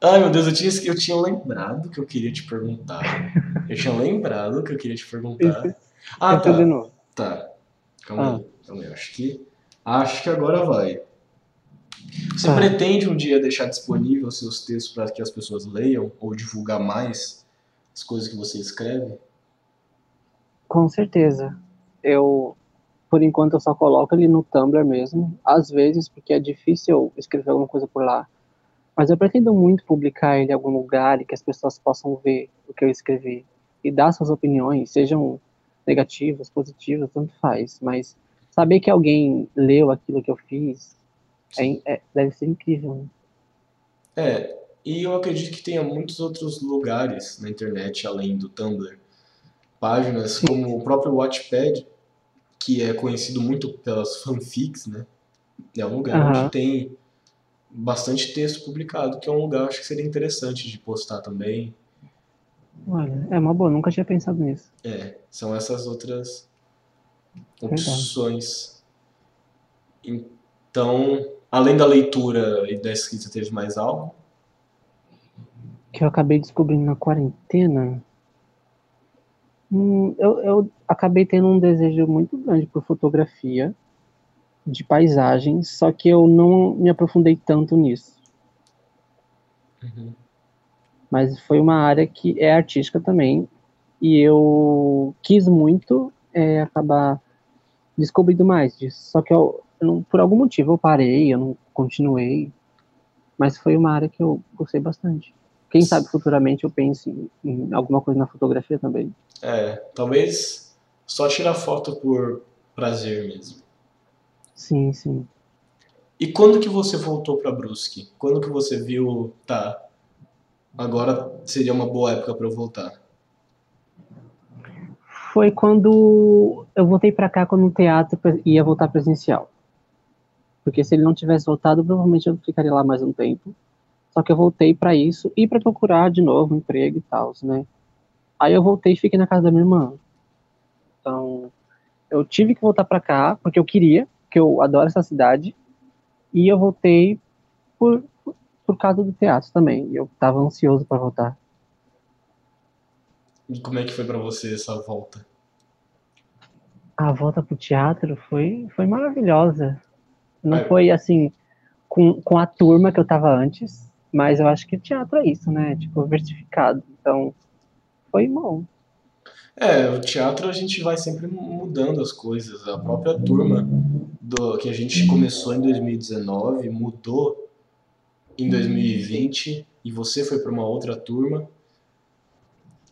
Ai meu Deus, eu tinha, eu tinha lembrado que eu queria te perguntar. eu tinha lembrado que eu queria te perguntar. Ah, tá. Tá. Calma ah. aí, calma aí. Acho que, acho que agora vai. Você ah. pretende um dia deixar disponível seus textos para que as pessoas leiam ou divulgar mais as coisas que você escreve? Com certeza. Eu, por enquanto, eu só coloco ele no Tumblr mesmo. Às vezes, porque é difícil escrever alguma coisa por lá. Mas eu pretendo muito publicar ele em algum lugar e que as pessoas possam ver o que eu escrevi e dar suas opiniões, sejam negativas, positivas, tanto faz. Mas saber que alguém leu aquilo que eu fiz é, é, deve ser incrível. Né? É, e eu acredito que tenha muitos outros lugares na internet além do Tumblr. Páginas Sim. como o próprio Watchpad, que é conhecido muito pelas fanfics, né? É um lugar uhum. onde tem bastante texto publicado, que é um lugar acho que seria interessante de postar também. Olha, é uma boa, nunca tinha pensado nisso. É, são essas outras opções. Então, além da leitura e da escrita, teve mais algo? que eu acabei descobrindo na quarentena. Hum, eu, eu acabei tendo um desejo muito grande por fotografia de paisagens, só que eu não me aprofundei tanto nisso. Uhum. Mas foi uma área que é artística também, e eu quis muito é, acabar descobrindo mais disso. Só que eu, eu não, por algum motivo eu parei, eu não continuei, mas foi uma área que eu gostei bastante. Quem sabe futuramente eu pense em, em alguma coisa na fotografia também. É, talvez só tirar foto por prazer mesmo. Sim, sim. E quando que você voltou para Brusque? Quando que você viu, tá, agora seria uma boa época para eu voltar? Foi quando eu voltei para cá quando o teatro ia voltar presencial. Porque se ele não tivesse voltado, provavelmente eu ficaria lá mais um tempo. Só que eu voltei para isso e para procurar de novo um emprego e tal, né? Aí eu voltei e fiquei na casa da minha irmã. Então, eu tive que voltar para cá porque eu queria, porque eu adoro essa cidade. E eu voltei por, por causa do teatro também. Eu estava ansioso para voltar. E como é que foi para você essa volta? A volta pro teatro foi, foi maravilhosa. Não foi assim com, com a turma que eu tava antes, mas eu acho que o teatro é isso, né? Tipo, diversificado. Então, foi bom. É, o teatro a gente vai sempre mudando as coisas. A própria turma do, que a gente começou em 2019 mudou em 2020 e você foi para uma outra turma.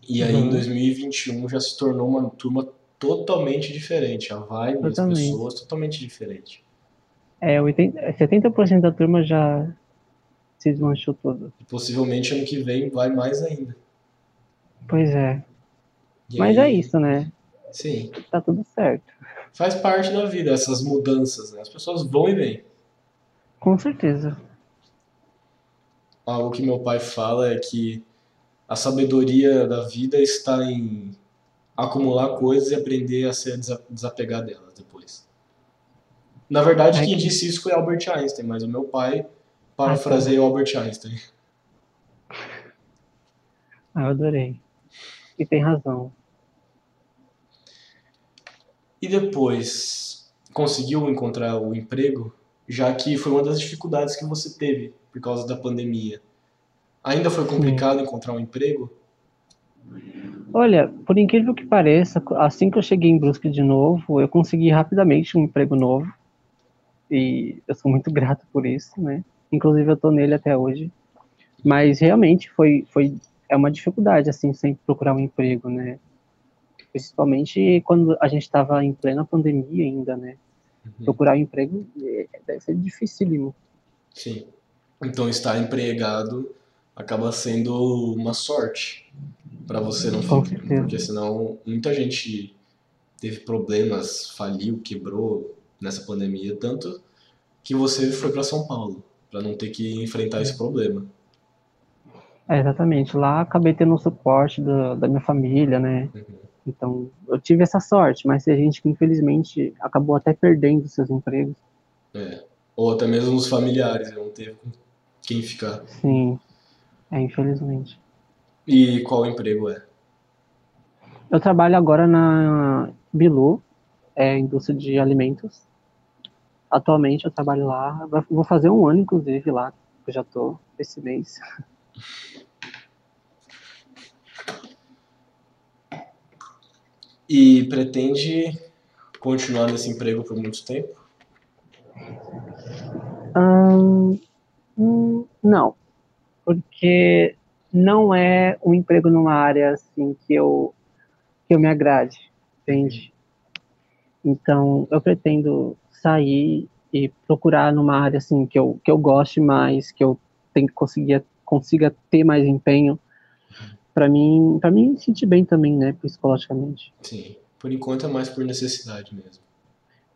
E aí em 2021 uhum. já se tornou uma turma totalmente diferente. A vibe das pessoas totalmente diferente. É, 80, 70% da turma já se desmanchou toda. Possivelmente ano que vem vai mais ainda. Pois é. E Mas é aí... é isso, né? Sim. Tá tudo certo. Faz parte da vida, essas mudanças, né? As pessoas vão e vêm. Com certeza. Algo que meu pai fala é que a sabedoria da vida está em acumular coisas e aprender a se desapegar delas depois. Na verdade, é quem que... disse isso foi Albert Einstein, mas o meu pai parafraseia o Albert Einstein. Ah, eu adorei. E tem razão. E depois, conseguiu encontrar o emprego, já que foi uma das dificuldades que você teve por causa da pandemia. Ainda foi complicado Sim. encontrar um emprego? Olha, por incrível que pareça, assim que eu cheguei em Brusque de novo, eu consegui rapidamente um emprego novo. E eu sou muito grato por isso, né? Inclusive eu tô nele até hoje. Mas realmente foi, foi é uma dificuldade, assim, sempre procurar um emprego, né? Principalmente quando a gente estava em plena pandemia ainda, né? Uhum. Procurar um emprego é, deve ser dificílimo. Sim. Então estar empregado acaba sendo uma sorte para você não ficar, porque senão muita gente teve problemas, faliu, quebrou nessa pandemia, tanto que você foi para São Paulo para não ter que enfrentar esse problema. É, exatamente. Lá acabei tendo o suporte da, da minha família, né? Uhum. Então, eu tive essa sorte, mas tem gente que infelizmente acabou até perdendo seus empregos. É. Ou até mesmo os familiares, não teve quem ficar. Sim, é, infelizmente. E qual emprego é? Eu trabalho agora na Bilu, é indústria de alimentos. Atualmente eu trabalho lá, vou fazer um ano inclusive lá, eu já tô esse mês. E pretende continuar nesse emprego por muito tempo? Hum, não, porque não é um emprego numa área assim que eu que eu me agrade, entende? Então eu pretendo sair e procurar numa área assim que eu que eu goste mais, que eu tenho que conseguir consiga ter mais empenho para mim, para mim me sentir bem também, né, psicologicamente. Sim. Por enquanto é mais por necessidade mesmo.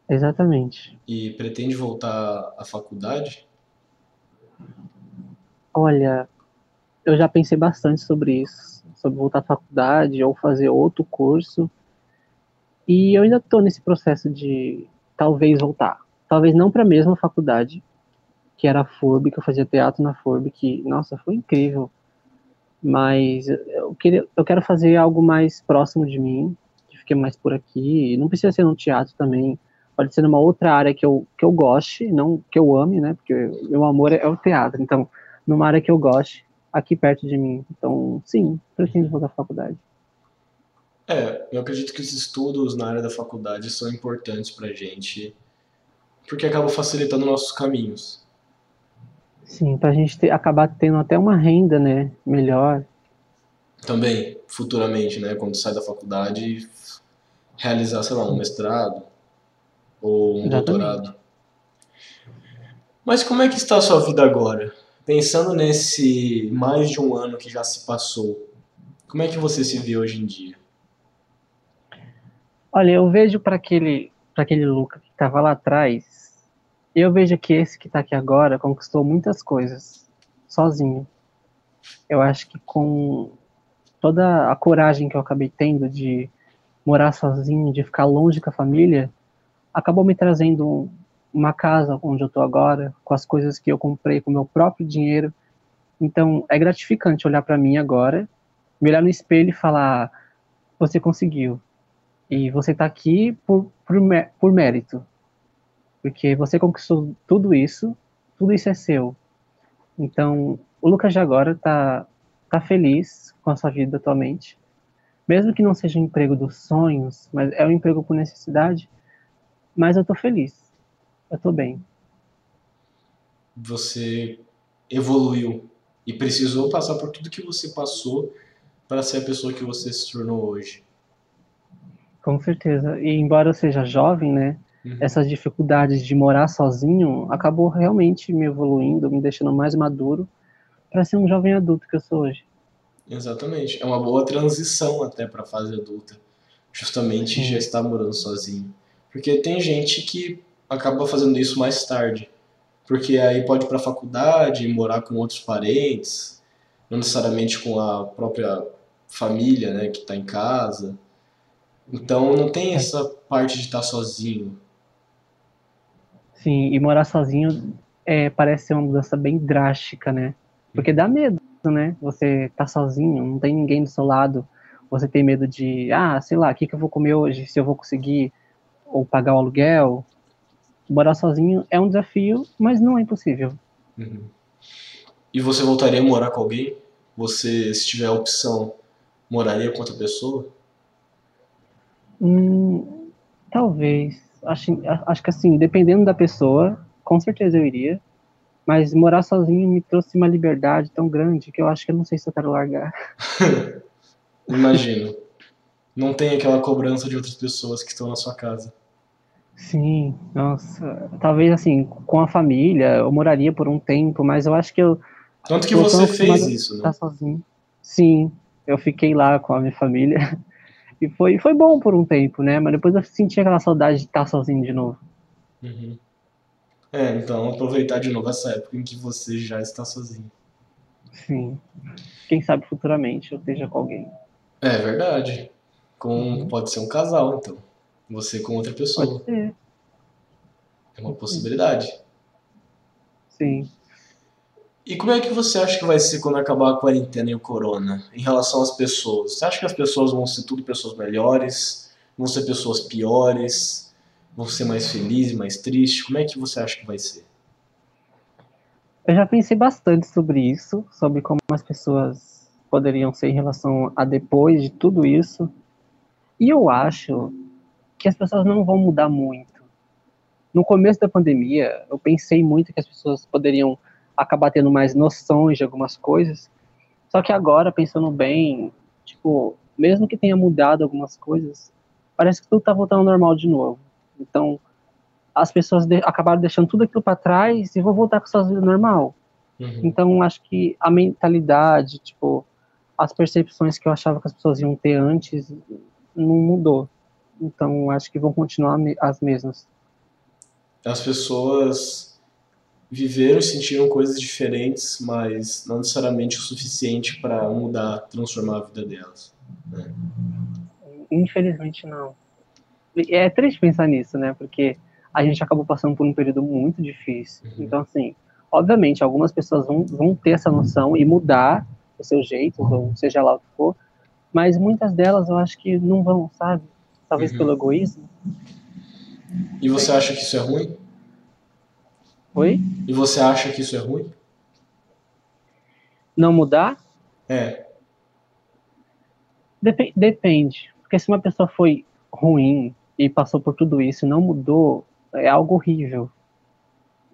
Exatamente. E pretende voltar à faculdade? Olha, eu já pensei bastante sobre isso, sobre voltar à faculdade ou fazer outro curso. E eu ainda estou nesse processo de talvez voltar. Talvez não para a mesma faculdade, que era a FURB, que eu fazia teatro na FURB, que, nossa, foi incrível Mas eu, queria, eu quero fazer algo mais próximo de mim, que fique mais por aqui. Não precisa ser no teatro também, pode ser numa outra área que eu, que eu goste, não que eu ame, né? Porque meu amor é o teatro. Então, numa área que eu goste, aqui perto de mim. Então, sim, pretendo voltar à faculdade. É, eu acredito que os estudos na área da faculdade são importantes pra gente, porque acabam facilitando nossos caminhos. Sim, pra gente ter, acabar tendo até uma renda, né, melhor. Também, futuramente, né, quando sai da faculdade, realizar, sei lá, um mestrado ou um Exatamente. doutorado. Mas como é que está a sua vida agora? Pensando nesse mais de um ano que já se passou, como é que você se vê hoje em dia? Olha, eu vejo para aquele, para aquele Luca que estava lá atrás, eu vejo que esse que está aqui agora conquistou muitas coisas sozinho. Eu acho que com toda a coragem que eu acabei tendo de morar sozinho, de ficar longe com a família, acabou me trazendo uma casa onde eu estou agora, com as coisas que eu comprei com meu próprio dinheiro. Então é gratificante olhar para mim agora, me olhar no espelho e falar: você conseguiu. E você está aqui por, por, por mérito. Porque você conquistou tudo isso, tudo isso é seu. Então, o Lucas de agora está tá feliz com a sua vida atualmente. Mesmo que não seja um emprego dos sonhos, mas é um emprego por necessidade, mas eu tô feliz. Eu tô bem. Você evoluiu e precisou passar por tudo que você passou para ser a pessoa que você se tornou hoje. Com certeza. E embora eu seja jovem, né? Uhum. Essas dificuldades de morar sozinho acabou realmente me evoluindo, me deixando mais maduro para ser um jovem adulto que eu sou hoje. Exatamente. É uma boa transição até para a fase adulta. Justamente Sim. já estar morando sozinho. Porque tem gente que acaba fazendo isso mais tarde. Porque aí pode ir para a faculdade, morar com outros parentes, não necessariamente com a própria família, né, que está em casa. Então não tem essa parte de estar sozinho. Sim, e morar sozinho é, parece ser uma mudança bem drástica, né? Porque dá medo, né? Você tá sozinho, não tem ninguém do seu lado. Você tem medo de, ah, sei lá, o que, que eu vou comer hoje? Se eu vou conseguir ou pagar o aluguel. Morar sozinho é um desafio, mas não é impossível. Uhum. E você voltaria a morar com alguém? Você, se tiver a opção, moraria com outra pessoa? Hum, talvez. Acho, acho que assim, dependendo da pessoa, com certeza eu iria. Mas morar sozinho me trouxe uma liberdade tão grande que eu acho que eu não sei se eu quero largar. Imagino. Não tem aquela cobrança de outras pessoas que estão na sua casa. Sim, nossa. Talvez assim, com a família, eu moraria por um tempo, mas eu acho que eu. Tanto que você fez isso, né? Sozinho. Sim, eu fiquei lá com a minha família. E foi, foi bom por um tempo, né? Mas depois eu senti aquela saudade de estar sozinho de novo. Uhum. É, então aproveitar de novo essa época em que você já está sozinho. Sim. Quem sabe futuramente eu esteja com alguém. É verdade. Com, uhum. Pode ser um casal, então. Você com outra pessoa. Pode ser. É uma possibilidade. Sim. E como é que você acha que vai ser quando acabar a quarentena e o corona? Em relação às pessoas. Você acha que as pessoas vão ser tudo pessoas melhores? Vão ser pessoas piores? Vão ser mais felizes, mais tristes? Como é que você acha que vai ser? Eu já pensei bastante sobre isso, sobre como as pessoas poderiam ser em relação a depois de tudo isso. E eu acho que as pessoas não vão mudar muito. No começo da pandemia, eu pensei muito que as pessoas poderiam acabar tendo mais noções de algumas coisas. Só que agora, pensando bem, tipo, mesmo que tenha mudado algumas coisas, parece que tudo tá voltando ao normal de novo. Então, as pessoas de acabaram deixando tudo aquilo para trás e vão voltar com sua vida normal. Uhum. Então, acho que a mentalidade, tipo, as percepções que eu achava que as pessoas iam ter antes não mudou. Então, acho que vão continuar as mesmas. As pessoas viveram e sentiram coisas diferentes, mas não necessariamente o suficiente para mudar, transformar a vida delas. Né? Infelizmente, não. É triste pensar nisso, né? Porque a gente acabou passando por um período muito difícil. Uhum. Então, assim, obviamente, algumas pessoas vão, vão ter essa noção e mudar os seus jeitos, ou seja lá o que for, mas muitas delas eu acho que não vão, sabe? Talvez Uhum. pelo egoísmo. E você acha que isso é ruim? Oi? E você acha que isso é ruim? Não mudar? É. Depe- depende. Porque se uma pessoa foi ruim e passou por tudo isso e não mudou, é algo horrível.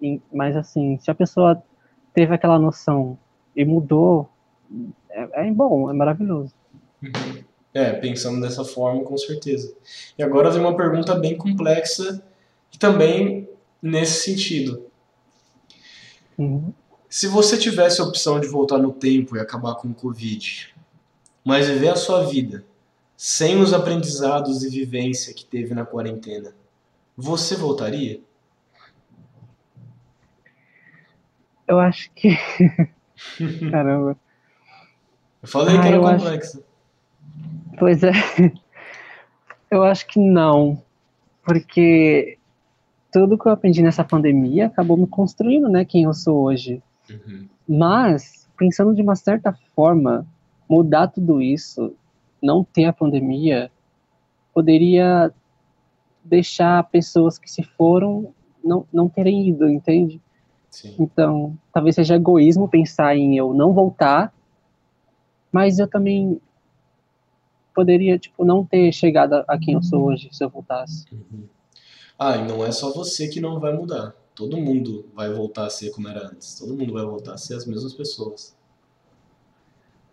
E- mas assim, se a pessoa teve aquela noção e mudou, é, é bom, é maravilhoso. É, pensando dessa forma, com certeza. E agora vem uma pergunta bem complexa e também nesse sentido. Uhum. Se você tivesse a opção de voltar no tempo e acabar com o Covid, mas viver a sua vida sem os aprendizados e vivência que teve na quarentena, você voltaria? Eu acho que. Caramba. Eu falei que Ah, era eu acho-. Pois é. Eu acho que não. Porque tudo que eu aprendi nessa pandemia acabou me construindo, né, quem eu sou hoje. Uhum. Mas, pensando de uma certa forma, mudar tudo isso, não ter a pandemia, poderia deixar pessoas que se foram não, não terem ido, entende? Sim. Então, talvez seja egoísmo pensar em eu não voltar, mas eu também poderia, tipo, não ter chegado a, quem eu sou hoje se eu voltasse. Uhum. Ah, e não é só você que não vai mudar. Todo mundo vai voltar a ser como era antes. Todo mundo vai voltar a ser as mesmas pessoas.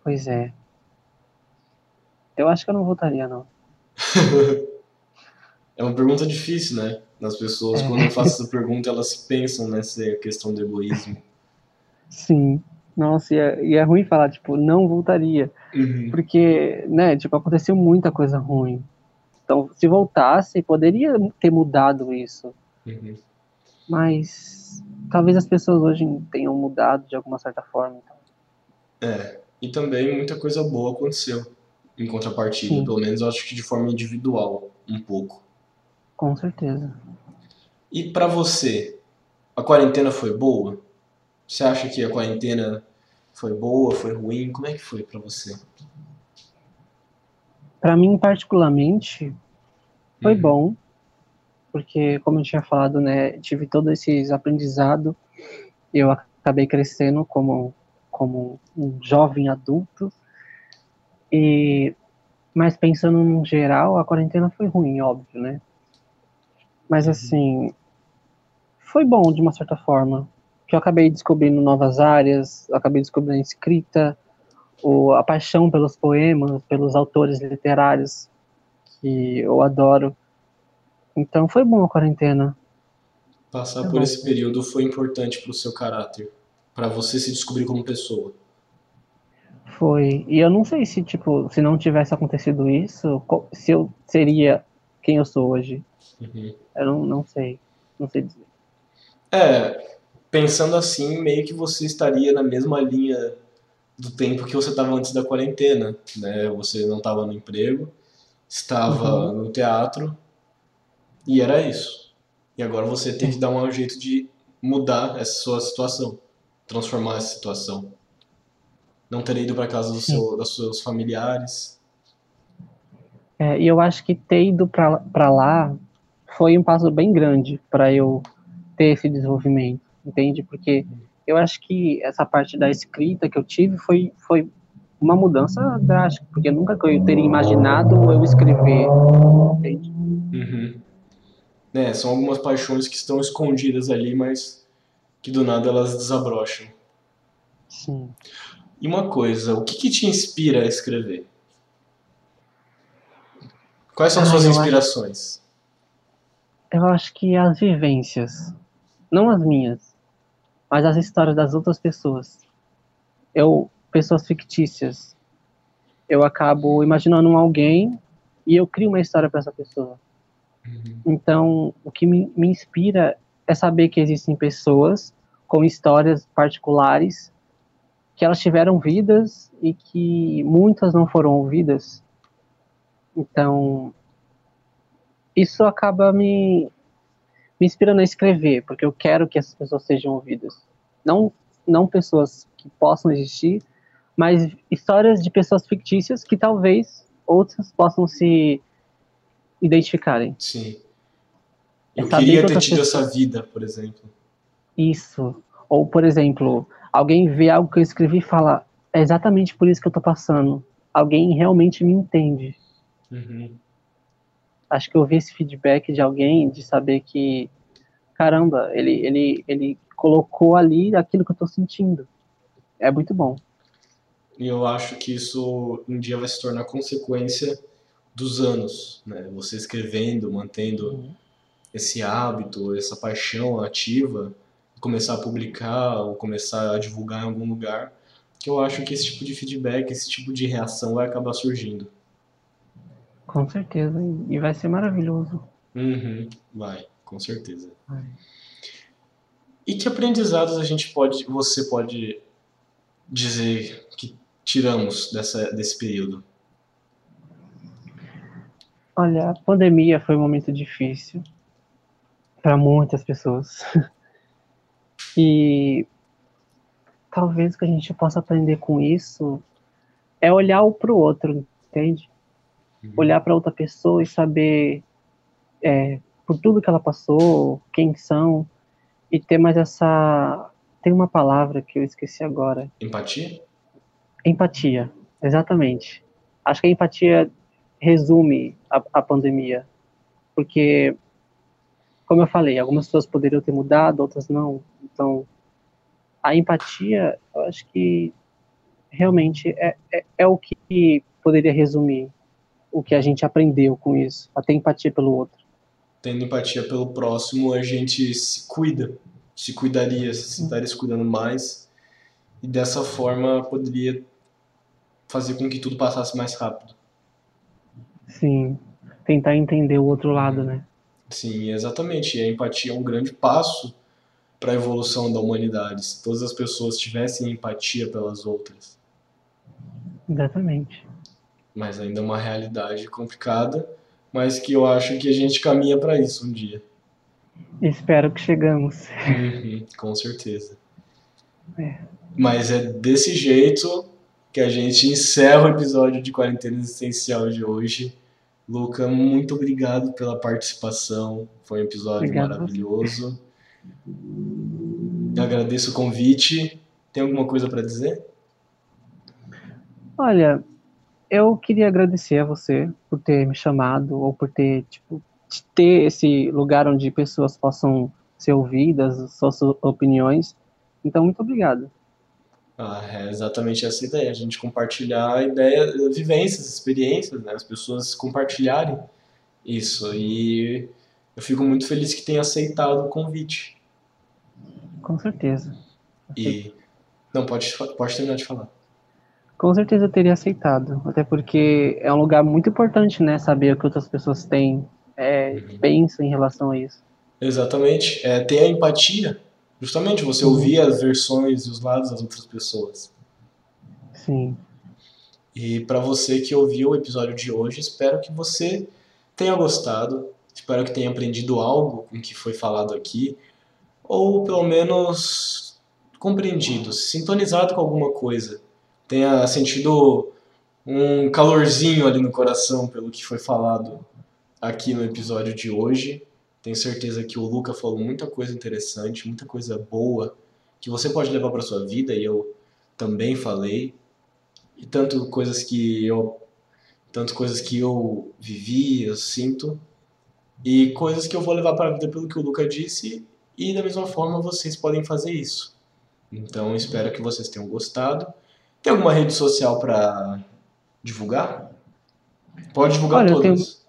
Pois é. Eu acho que eu não voltaria, não. É uma pergunta difícil, né? As pessoas, É. quando eu faço essa pergunta, elas pensam nessa questão do egoísmo. Sim. Nossa, e é, e é ruim falar, tipo, não voltaria. Uhum. Porque, né, tipo, aconteceu muita coisa ruim. Então, se voltasse, poderia ter mudado isso. Uhum. Mas talvez as pessoas hoje tenham mudado de alguma certa forma. Então. É. E também muita coisa boa aconteceu em contrapartida. Sim. Pelo menos eu acho que de forma individual, um pouco. Com certeza. E pra você, a quarentena foi boa? Você acha que a quarentena foi boa, foi ruim? Como é que foi pra você? Para mim, particularmente, foi Uhum. bom, porque, como eu tinha falado, né, tive todo esse aprendizado, eu acabei crescendo como, como um jovem adulto, e, mas pensando no geral, a quarentena foi ruim, óbvio, né? Mas, assim, foi bom de uma certa forma, que eu acabei descobrindo novas áreas, acabei descobrindo a escrita, o, a paixão pelos poemas, pelos autores literários que eu adoro. Então foi bom a quarentena. Passar Tá por bom. esse período foi importante pro seu caráter, pra você se descobrir como pessoa. Foi. E eu não sei se, tipo, se não tivesse acontecido isso, se eu seria quem eu sou hoje. Uhum. Eu não, não sei. Não sei dizer. É, pensando assim, meio que você estaria na mesma linha do tempo que você estava antes da quarentena, né? Você não estava no emprego, estava no teatro e era isso. E agora você tem que dar um jeito de mudar essa sua situação, transformar essa situação. Não ter ido para casa do seu, dos seus familiares. É, e eu acho que ter ido pra lá foi um passo bem grande para eu ter esse desenvolvimento, entende? Porque eu acho que essa parte da escrita que eu tive foi, foi uma mudança drástica, porque nunca eu teria imaginado eu escrever, entende? Uhum. É, são algumas paixões que estão escondidas ali, mas que do nada elas desabrocham. Sim. E uma coisa, o que, que te inspira a escrever? Quais são Ah, suas inspirações? Eu acho que as vivências, não as minhas, mas as histórias das outras pessoas. Eu, pessoas fictícias. Eu acabo imaginando um alguém e eu crio uma história para essa pessoa. Então, o que me, me inspira é saber que existem pessoas com histórias particulares, que elas tiveram vidas e que muitas não foram ouvidas. Então, isso acaba me, me inspirando a escrever, porque eu quero que essas pessoas sejam ouvidas. Não, não pessoas que possam existir, mas histórias de pessoas fictícias que talvez outras possam se identificarem. Sim. É Eu saber queria que ter tido pessoas- essa vida, por exemplo. Isso. Ou, por exemplo, alguém vê algo que eu escrevi e fala: é exatamente por isso que eu tô passando. Alguém realmente me entende. Uhum. Acho que eu vi esse feedback de alguém de saber que, caramba, ele, ele, ele colocou ali aquilo que eu tô sentindo. É muito bom. E eu acho que isso um dia vai se tornar consequência dos anos, né? Você escrevendo, mantendo esse hábito, essa paixão ativa, começar a publicar ou começar a divulgar em algum lugar, que eu acho que esse tipo de feedback, esse tipo de reação vai acabar surgindo. Com certeza. E vai ser maravilhoso. Uhum, vai, com certeza. Vai. E que aprendizados a gente pode, você pode dizer que tiramos dessa, desse período? Olha, a pandemia foi um momento difícil para muitas pessoas. E talvez o que a gente possa aprender com isso é olhar para o outro, entende? Olhar para outra pessoa e saber é, por tudo que ela passou, quem são, e ter mais essa. Tem uma palavra que eu esqueci agora. Empatia? Empatia, exatamente. Acho que a empatia resume a, a pandemia, porque, como eu falei, algumas pessoas poderiam ter mudado, outras não. Então, a empatia, eu acho que realmente é, é, é o que poderia resumir o que a gente aprendeu com isso, a ter empatia pelo outro. Tendo empatia pelo próximo, a gente se cuida, se cuidaria, se estaria se cuidando mais, e dessa forma poderia fazer com que tudo passasse mais rápido. Sim, tentar entender o outro lado, né? Sim, exatamente. E a empatia é um grande passo para a evolução da humanidade. Se todas as pessoas tivessem empatia pelas outras. Exatamente. Mas ainda é uma realidade complicada, mas que eu acho que a gente caminha para isso um dia. Espero que chegamos. Uhum, com certeza. É. Mas é desse jeito que a gente encerra o episódio de Quarentena Existencial de hoje. Luca, muito obrigado pela participação. Foi um episódio Obrigado. maravilhoso. Eu agradeço o convite. Tem alguma coisa para dizer? Olha, eu queria agradecer a você por ter me chamado ou por ter, tipo, ter esse lugar onde pessoas possam ser ouvidas, suas opiniões. Então, muito obrigado. Ah, é exatamente essa ideia, a gente compartilhar a ideia, vivências, experiências, né? As pessoas compartilharem isso. E eu fico muito feliz que tenha aceitado o convite. Com certeza. E não pode pode terminar de falar. Com certeza eu teria aceitado. Até porque é um lugar muito importante, né? Saber o que outras pessoas têm, é, pensam em relação a isso. Exatamente, é ter a empatia, justamente você ouvir as versões e os lados das outras pessoas. Sim. E para você que ouviu o episódio de hoje, espero que você tenha gostado, espero que tenha aprendido algo com o que foi falado aqui, ou pelo menos compreendido, sintonizado com alguma coisa, tenha sentido um calorzinho ali no coração pelo que foi falado aqui no episódio de hoje. Tenho certeza que o Luca falou muita coisa interessante, muita coisa boa que você pode levar para sua vida e eu também falei. E tanto coisas que eu tanto coisas que eu vivi, eu sinto e coisas que eu vou levar para a vida pelo que o Luca disse e da mesma forma vocês podem fazer isso. Então espero que vocês tenham gostado. Tem alguma rede social para divulgar? Pode divulgar Olha, eu todas. tenho-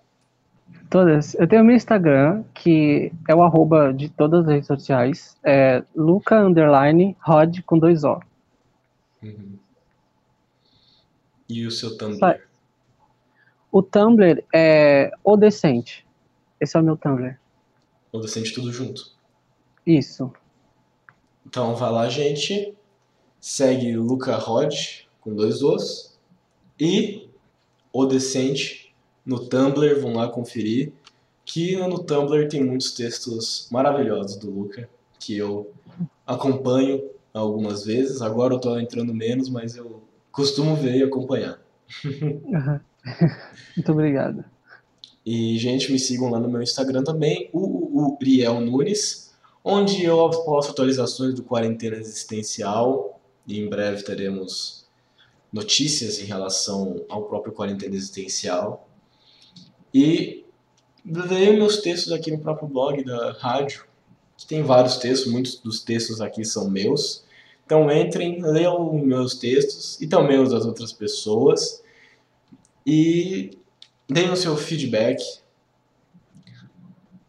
Todas. Eu tenho meu Instagram, que é o arroba de todas as redes sociais. É Luca Underline Rod com dois O. Uhum. E o seu Tumblr? O Tumblr é O Decente. Esse é o meu Tumblr. Ou Decente tudo junto? Isso. Então vai lá, gente. Segue Luca Rod com dois Os. E o Decente no Tumblr, vão lá conferir. Que no Tumblr tem muitos textos maravilhosos do Luca, que eu acompanho algumas vezes. Agora eu tô entrando menos, mas eu costumo ver e acompanhar. Muito obrigado. E, gente, me sigam lá no meu Instagram também, o Uriel Nunes, onde eu posto atualizações do Quarentena Existencial. E em breve teremos notícias em relação ao próprio Quarentena Existencial. E leio meus textos aqui no próprio blog da rádio, que tem vários textos, muitos dos textos aqui são meus. Então entrem, leiam meus textos e também os das outras pessoas. E deem o seu feedback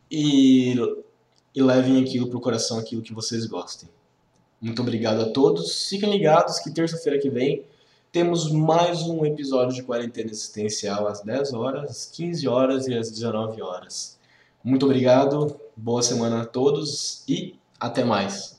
e, e levem aquilo para o coração, aquilo que vocês gostem. Muito obrigado a todos. Fiquem ligados que terça-feira que vem temos mais um episódio de Quarentena Existencial às 10 horas, às 15 horas e às 19 horas. Muito obrigado, boa semana a todos e até mais.